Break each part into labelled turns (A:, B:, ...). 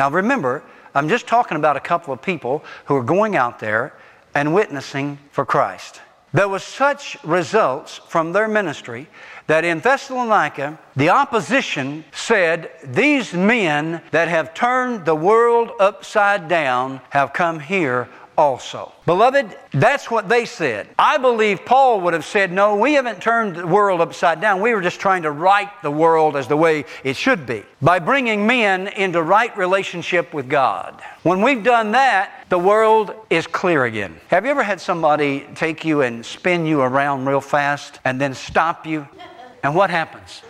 A: Now remember, I'm just talking about a couple of people who are going out there and witnessing for Christ. There was such results from their ministry that in Thessalonica, the opposition said, These men that have turned the world upside down have come here also. Beloved, that's what they said. I believe Paul would have said, No, we haven't turned the world upside down. We were just trying to right the world as the way it should be by bringing men into right relationship with God. When we've done that, the world is clear again. Have you ever had somebody take you and spin you around real fast and then stop you? And what happens?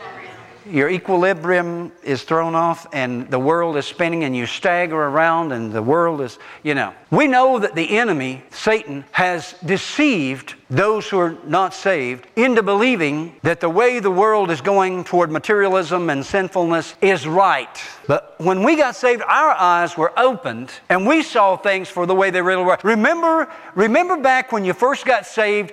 A: Your equilibrium is thrown off and the world is spinning and you stagger around and the world is, you know. We know that the enemy, Satan, has deceived those who are not saved into believing that the way the world is going toward materialism and sinfulness is right. But when we got saved, our eyes were opened and we saw things for the way they really were. Remember, remember back when you first got saved,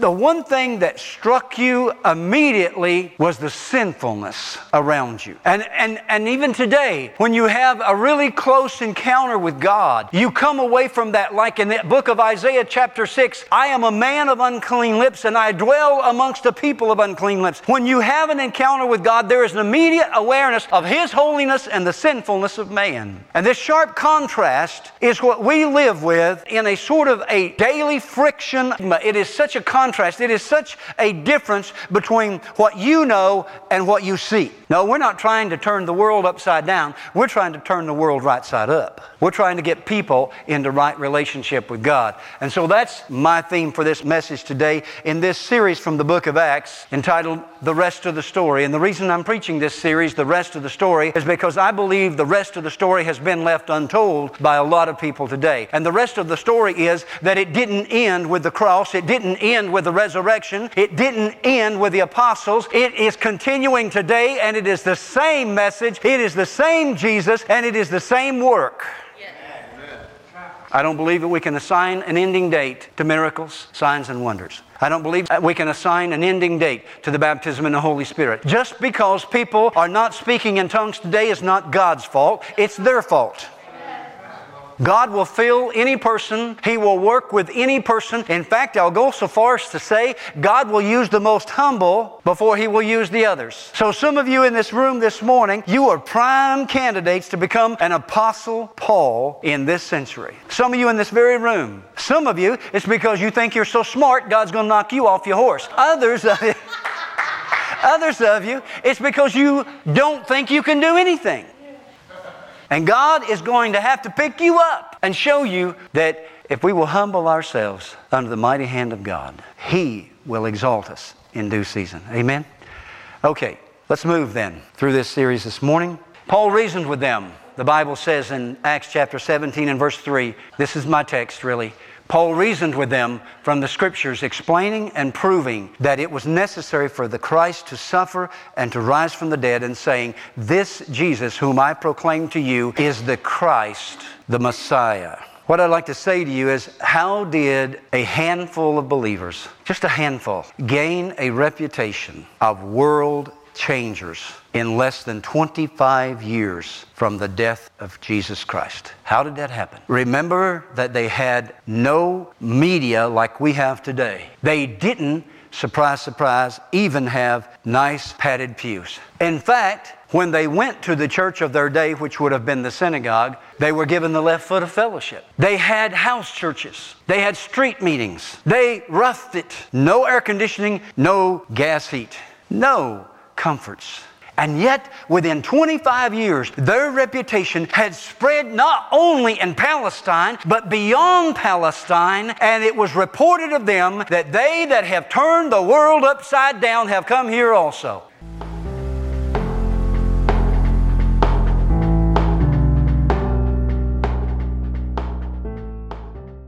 A: the one thing that struck you immediately was the sinfulness around you. And, and, and even today, when you have a really close encounter with God, you come away from that like in the book of Isaiah, chapter 6 I am a man of unclean lips, and I dwell amongst a people of unclean lips. When you have an encounter with God, there is an immediate awareness of His holiness and the sinfulness of man. And this sharp contrast is what we live with in a sort of a daily friction. It is such a contrast contrast. It is such a difference between what you know and what you see. No, we're not trying to turn the world upside down. We're trying to turn the world right side up. We're trying to get people into right relationship with God. And so that's my theme for this message today in this series from the book of Acts entitled The Rest of the Story. And the reason I'm preaching this series, The Rest of the Story, is because I believe the rest of the story has been left untold by a lot of people today. And the rest of the story is that it didn't end with the cross, it didn't end with the resurrection. It didn't end with the apostles. It is continuing today, and it is the same message, it is the same Jesus, and it is the same work. I don't believe that we can assign an ending date to miracles, signs, and wonders. I don't believe that we can assign an ending date to the baptism in the Holy Spirit. Just because people are not speaking in tongues today is not God's fault, it's their fault. God will fill any person. He will work with any person. In fact, I'll go so far as to say God will use the most humble before He will use the others. So, some of you in this room this morning, you are prime candidates to become an Apostle Paul in this century. Some of you in this very room, some of you, it's because you think you're so smart, God's going to knock you off your horse. Others of you, others of you, it's because you don't think you can do anything. And God is going to have to pick you up and show you that if we will humble ourselves under the mighty hand of God, He will exalt us in due season. Amen? Okay, let's move then through this series this morning. Paul reasoned with them. The Bible says in Acts chapter 17 and verse 3, this is my text really. Paul reasoned with them from the scriptures, explaining and proving that it was necessary for the Christ to suffer and to rise from the dead, and saying, This Jesus, whom I proclaim to you, is the Christ, the Messiah. What I'd like to say to you is how did a handful of believers, just a handful, gain a reputation of world changers in less than 25 years from the death of Jesus Christ. How did that happen? Remember that they had no media like we have today. They didn't, surprise, surprise, even have nice padded pews. In fact, when they went to the church of their day, which would have been the synagogue, they were given the left foot of fellowship. They had house churches. They had street meetings. They roughed it. No air conditioning, no gas heat, no comforts. And yet, within 25 years, their reputation had spread not only in Palestine, but beyond Palestine, and it was reported of them that they that have turned the world upside down have come here also.